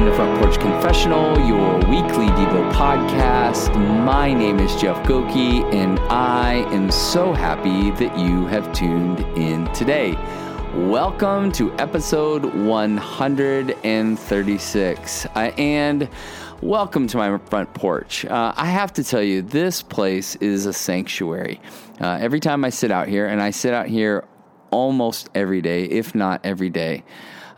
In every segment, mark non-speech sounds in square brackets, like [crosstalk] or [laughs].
welcome to Front Porch Confessional, your weekly Devo podcast. My name is Jeff Goki, and I am so happy that you have tuned in today. Welcome to episode 136, uh, and welcome to my front porch. Uh, I have to tell you, this place is a sanctuary. Uh, every time I sit out here, and I sit out here almost every day, if not every day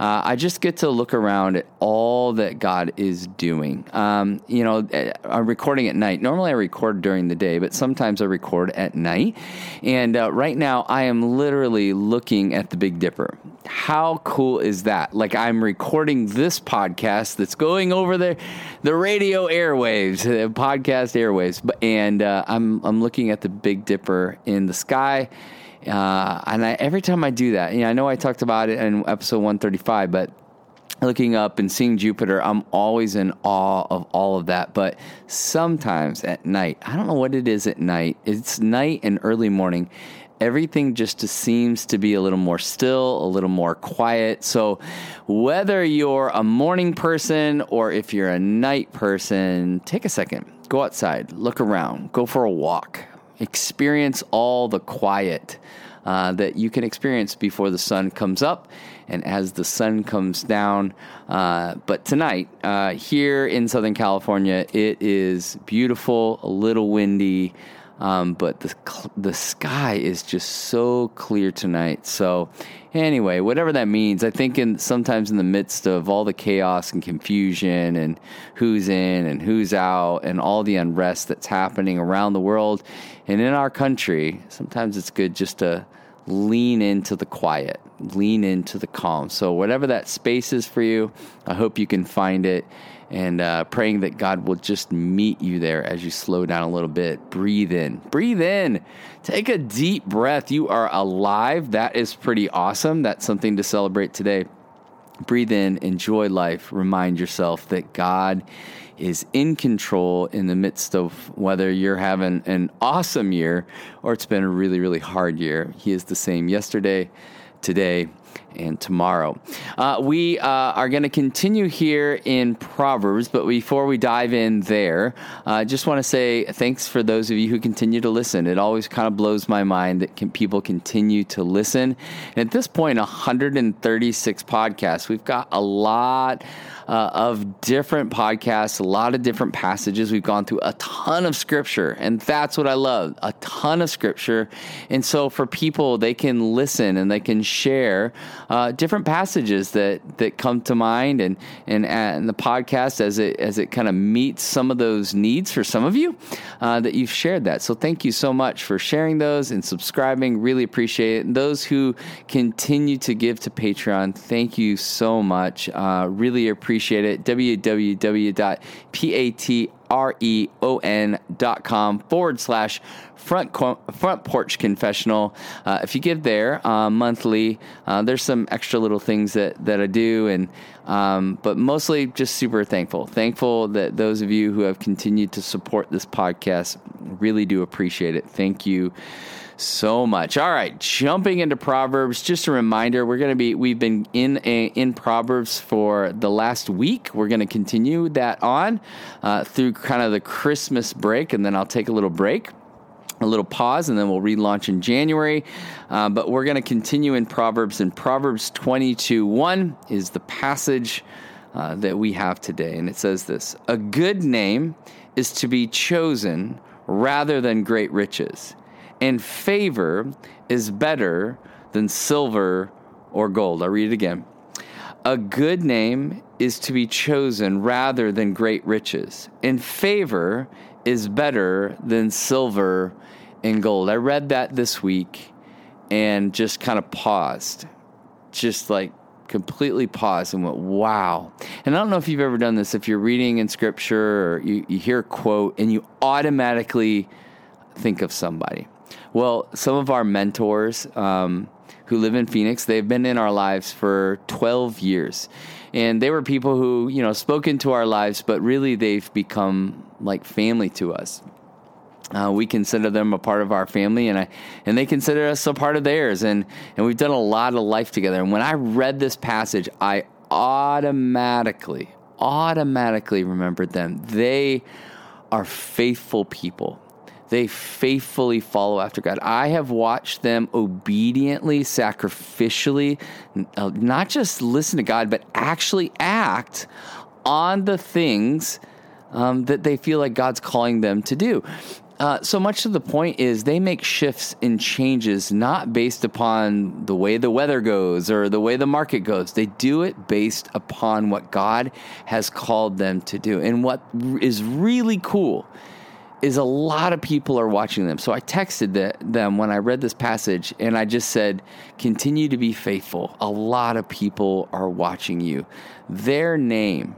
uh, I just get to look around at all that God is doing. Um, you know, uh, I'm recording at night. Normally I record during the day, but sometimes I record at night. And uh, right now I am literally looking at the Big Dipper. How cool is that? Like I'm recording this podcast that's going over the the radio airwaves, the podcast airwaves, and uh, I'm I'm looking at the Big Dipper in the sky uh, and I, every time I do that, you know, I know I talked about it in episode 135, but looking up and seeing Jupiter, I'm always in awe of all of that. But sometimes at night, I don't know what it is at night. It's night and early morning. Everything just seems to be a little more still, a little more quiet. So, whether you're a morning person or if you're a night person, take a second, go outside, look around, go for a walk, experience all the quiet uh, that you can experience before the sun comes up and as the sun comes down. Uh, but tonight, uh, here in Southern California, it is beautiful, a little windy. Um, but the the sky is just so clear tonight. So anyway, whatever that means, I think in sometimes in the midst of all the chaos and confusion and who's in and who's out and all the unrest that's happening around the world and in our country, sometimes it's good just to lean into the quiet, lean into the calm. So whatever that space is for you, I hope you can find it and uh, praying that God will just meet you there as you slow down a little bit. Breathe in, breathe in, take a deep breath. You are alive. That is pretty awesome. That's something to celebrate today. Breathe in, enjoy life, remind yourself that God is in control in the midst of whether you're having an awesome year or it's been a really, really hard year. He is the same yesterday, today, and tomorrow. Uh, we uh, are going to continue here in Proverbs, but before we dive in there, I uh, just want to say thanks for those of you who continue to listen. It always kind of blows my mind that can, people continue to listen. And at this point, 136 podcasts. We've got a lot uh, of different podcasts, a lot of different passages. We've gone through a ton of scripture, and that's what I love a ton of scripture. And so for people, they can listen and they can share uh, different passages that, that come to mind and, and, and the podcast as it, as it kind of meets some of those needs for some of you uh, that you've shared that. So thank you so much for sharing those and subscribing. Really appreciate it. And those who continue to give to Patreon, thank you so much. Uh, really appreciate appreciate dot com forward slash front front porch confessional. Uh, if you give there uh, monthly, uh, there's some extra little things that that I do, and um, but mostly just super thankful. Thankful that those of you who have continued to support this podcast really do appreciate it. Thank you so much. All right, jumping into Proverbs. Just a reminder, we're going to be we've been in a, in Proverbs for the last week. We're going to continue that on uh, through kind of the Christmas break, and then I'll take a little break a little pause and then we'll relaunch in January. Uh, but we're going to continue in Proverbs, and Proverbs 22 1 is the passage uh, that we have today. And it says this A good name is to be chosen rather than great riches, and favor is better than silver or gold. I'll read it again. A good name is to be chosen rather than great riches, and favor is better than silver and gold. I read that this week and just kind of paused, just like completely paused and went, wow. And I don't know if you've ever done this, if you're reading in scripture or you, you hear a quote and you automatically think of somebody. Well, some of our mentors um, who live in Phoenix, they've been in our lives for 12 years. And they were people who, you know, spoke into our lives, but really they've become like family to us. Uh, we consider them a part of our family, and I, and they consider us a part of theirs, and and we've done a lot of life together. And when I read this passage, I automatically, automatically remembered them. They are faithful people. They faithfully follow after God. I have watched them obediently, sacrificially, uh, not just listen to God, but actually act on the things um, that they feel like God's calling them to do. Uh, so much to the point is they make shifts and changes not based upon the way the weather goes or the way the market goes. They do it based upon what God has called them to do. And what is really cool is a lot of people are watching them. So I texted the, them when I read this passage and I just said, continue to be faithful. A lot of people are watching you. Their name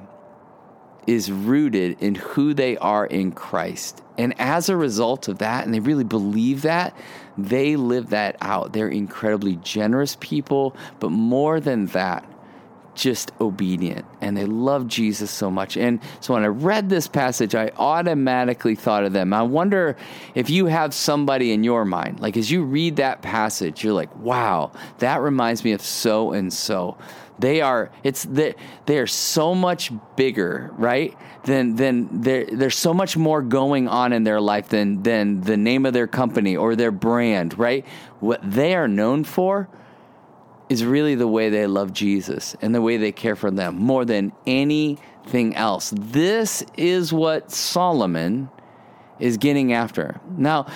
is rooted in who they are in Christ. And as a result of that, and they really believe that, they live that out. They're incredibly generous people, but more than that, just obedient and they love Jesus so much. And so when I read this passage, I automatically thought of them. I wonder if you have somebody in your mind, like as you read that passage, you're like, wow, that reminds me of so and so. They are it's that they are so much bigger, right? Than than there there's so much more going on in their life than than the name of their company or their brand, right? What they are known for is really the way they love Jesus and the way they care for them more than anything else. This is what Solomon is getting after. Now,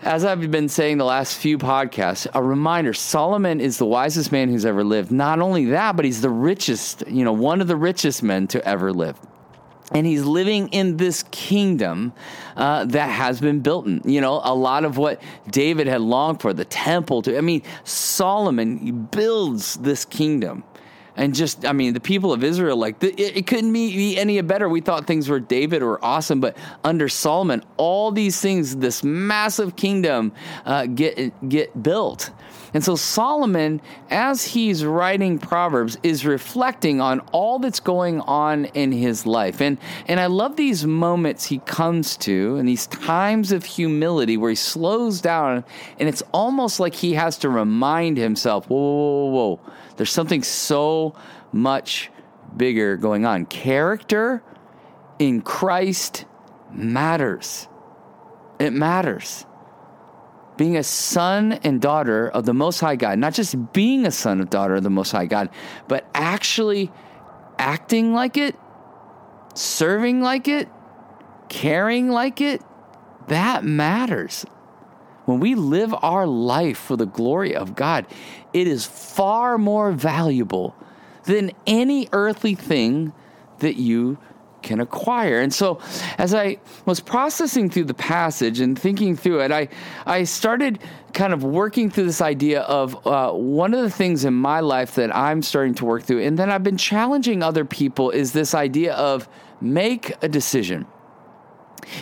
as I've been saying the last few podcasts, a reminder Solomon is the wisest man who's ever lived. Not only that, but he's the richest, you know, one of the richest men to ever live and he's living in this kingdom uh, that has been built in. You know, a lot of what David had longed for, the temple. To I mean, Solomon builds this kingdom, and just I mean, the people of Israel, like it, it couldn't be any better. We thought things were David were awesome, but under Solomon, all these things, this massive kingdom, uh, get get built. And so Solomon, as he's writing Proverbs, is reflecting on all that's going on in his life. And, and I love these moments he comes to and these times of humility where he slows down and it's almost like he has to remind himself, whoa, whoa, whoa, whoa. There's something so much bigger going on. Character in Christ matters. It matters being a son and daughter of the Most High God, not just being a son and daughter of the Most High God, but actually acting like it, serving like it, caring like it, that matters. When we live our life for the glory of God, it is far more valuable than any earthly thing that you can acquire. And so, as I was processing through the passage and thinking through it, I, I started kind of working through this idea of uh, one of the things in my life that I'm starting to work through, and then I've been challenging other people is this idea of make a decision.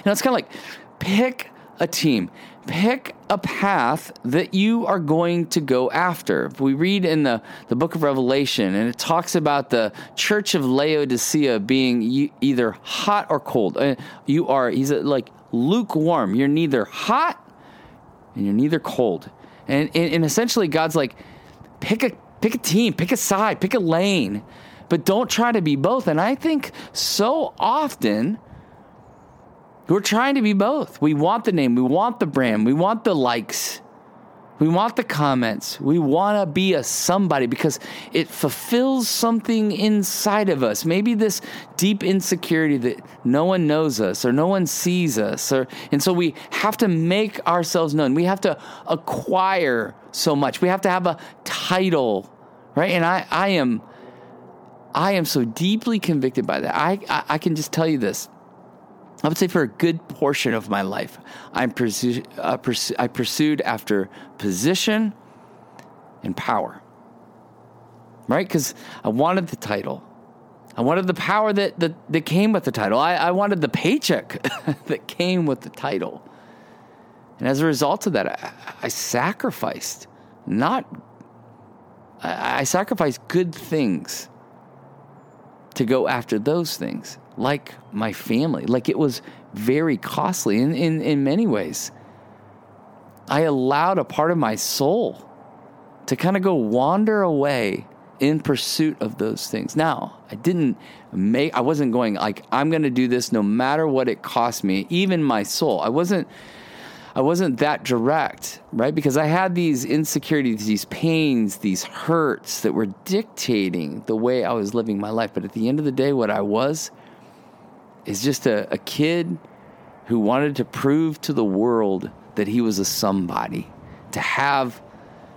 Know, it's kind of like pick a team pick a path that you are going to go after. We read in the, the book of Revelation, and it talks about the church of Laodicea being either hot or cold. Uh, you are, he's like lukewarm. You're neither hot and you're neither cold. And, and, and essentially, God's like, pick a, pick a team, pick a side, pick a lane, but don't try to be both. And I think so often, we're trying to be both. We want the name, we want the brand, we want the likes, we want the comments, we want to be a somebody because it fulfills something inside of us. Maybe this deep insecurity that no one knows us or no one sees us, or and so we have to make ourselves known. We have to acquire so much. We have to have a title, right? And I, I am, I am so deeply convicted by that. I, I, I can just tell you this I would say for a good portion of my life, pursu- uh, pursu- I pursued after position and power. Right? Because I wanted the title. I wanted the power that, that, that came with the title. I, I wanted the paycheck [laughs] that came with the title. And as a result of that, I, I sacrificed, not, I, I sacrificed good things to go after those things like my family. Like it was very costly in, in, in many ways. I allowed a part of my soul to kind of go wander away in pursuit of those things. Now, I didn't make, I wasn't going like, I'm going to do this no matter what it costs me, even my soul. I wasn't, I wasn't that direct, right? Because I had these insecurities, these pains, these hurts that were dictating the way I was living my life. But at the end of the day, what I was is just a, a kid who wanted to prove to the world that he was a somebody, to have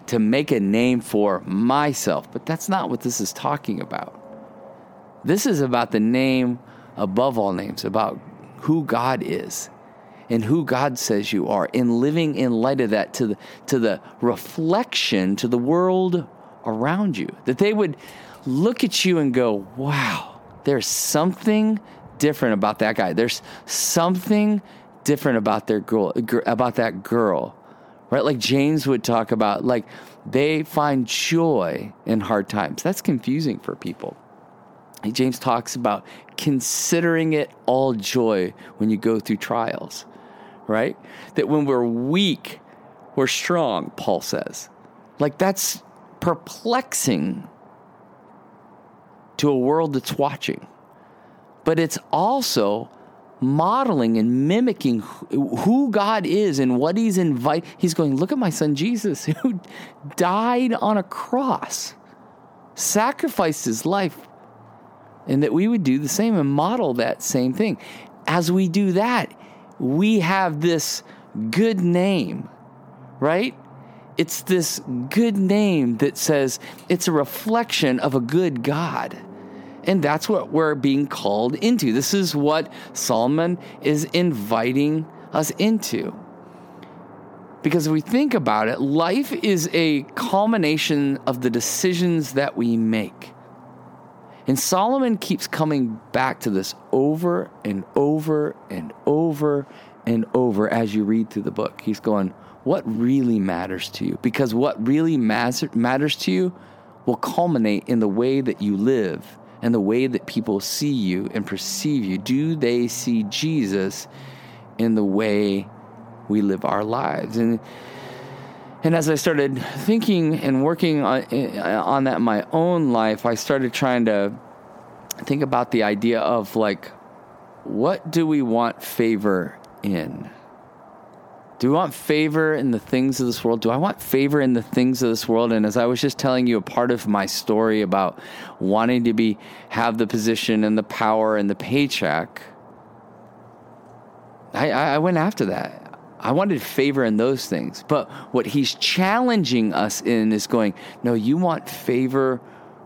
to make a name for myself. But that's not what this is talking about. This is about the name above all names, about who God is and who God says you are, and living in light of that to the, to the reflection to the world around you. That they would look at you and go, wow, there's something different about that guy. There's something different about their girl, about that girl right? Like James would talk about, like they find joy in hard times. That's confusing for people. James talks about considering it all joy when you go through trials, right? That when we're weak, we're strong, Paul says. Like that's perplexing to a world that's watching. But it's also modeling and mimicking who God is and what He's invite. He's going, look at my son Jesus [laughs] who died on a cross, sacrificed his life, and that we would do the same and model that same thing. As we do that, we have this good name, right? It's this good name that says it's a reflection of a good God. And that's what we're being called into. This is what Solomon is inviting us into. Because if we think about it, life is a culmination of the decisions that we make. And Solomon keeps coming back to this over and over and over and over as you read through the book. He's going, What really matters to you? Because what really matters to you will culminate in the way that you live and the way that people see you and perceive you. Do they see Jesus in the way we live our lives? And and as I started thinking and working on, on that in my own life, I started trying to think about the idea of like, what do we want favor in? Do we want favor in the things of this world? Do I want favor in the things of this world? And as I was just telling you a part of my story about wanting to be have the position and the power and the paycheck, I, I went after that. I wanted favor in those things. But what he's challenging us in is going, no, you want favor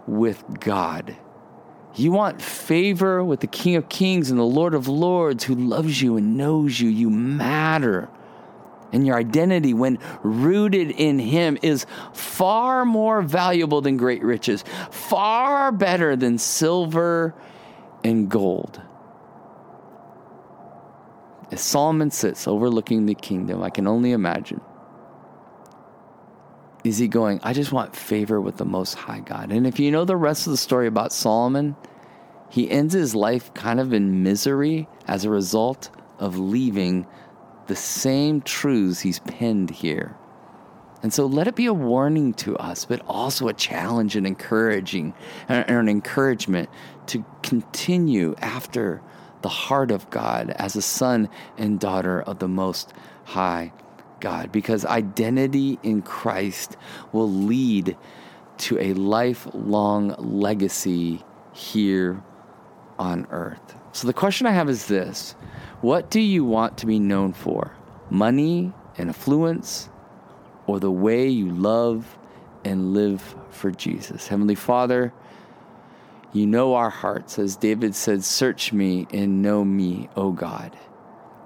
with God. You want favor with the King of Kings and the Lord of Lords who loves you and knows you. You matter and your identity, when rooted in Him, is far more valuable than great riches, far better than silver and gold. As Solomon sits overlooking the kingdom, I can only imagine. Is he going, I just want favor with the Most High God? And if you know the rest of the story about Solomon, he ends his life kind of in misery as a result of leaving the same truths he's penned here. And so let it be a warning to us, but also a challenge and encouraging and an encouragement to continue after the heart of God as a son and daughter of the most high God because identity in Christ will lead to a lifelong legacy here on earth. So the question I have is this what do you want to be known for? Money and affluence, or the way you love and live for Jesus? Heavenly Father, you know our hearts. As David said, Search me and know me, O God.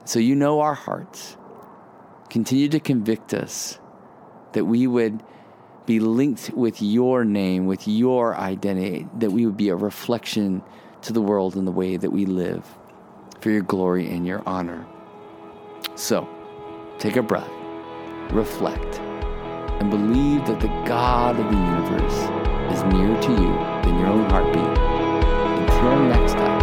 So you know our hearts. Continue to convict us that we would be linked with your name, with your identity, that we would be a reflection to the world in the way that we live for your glory and your honor. So, take a breath, reflect, and believe that the God of the universe is nearer to you than your own heartbeat. Until next time.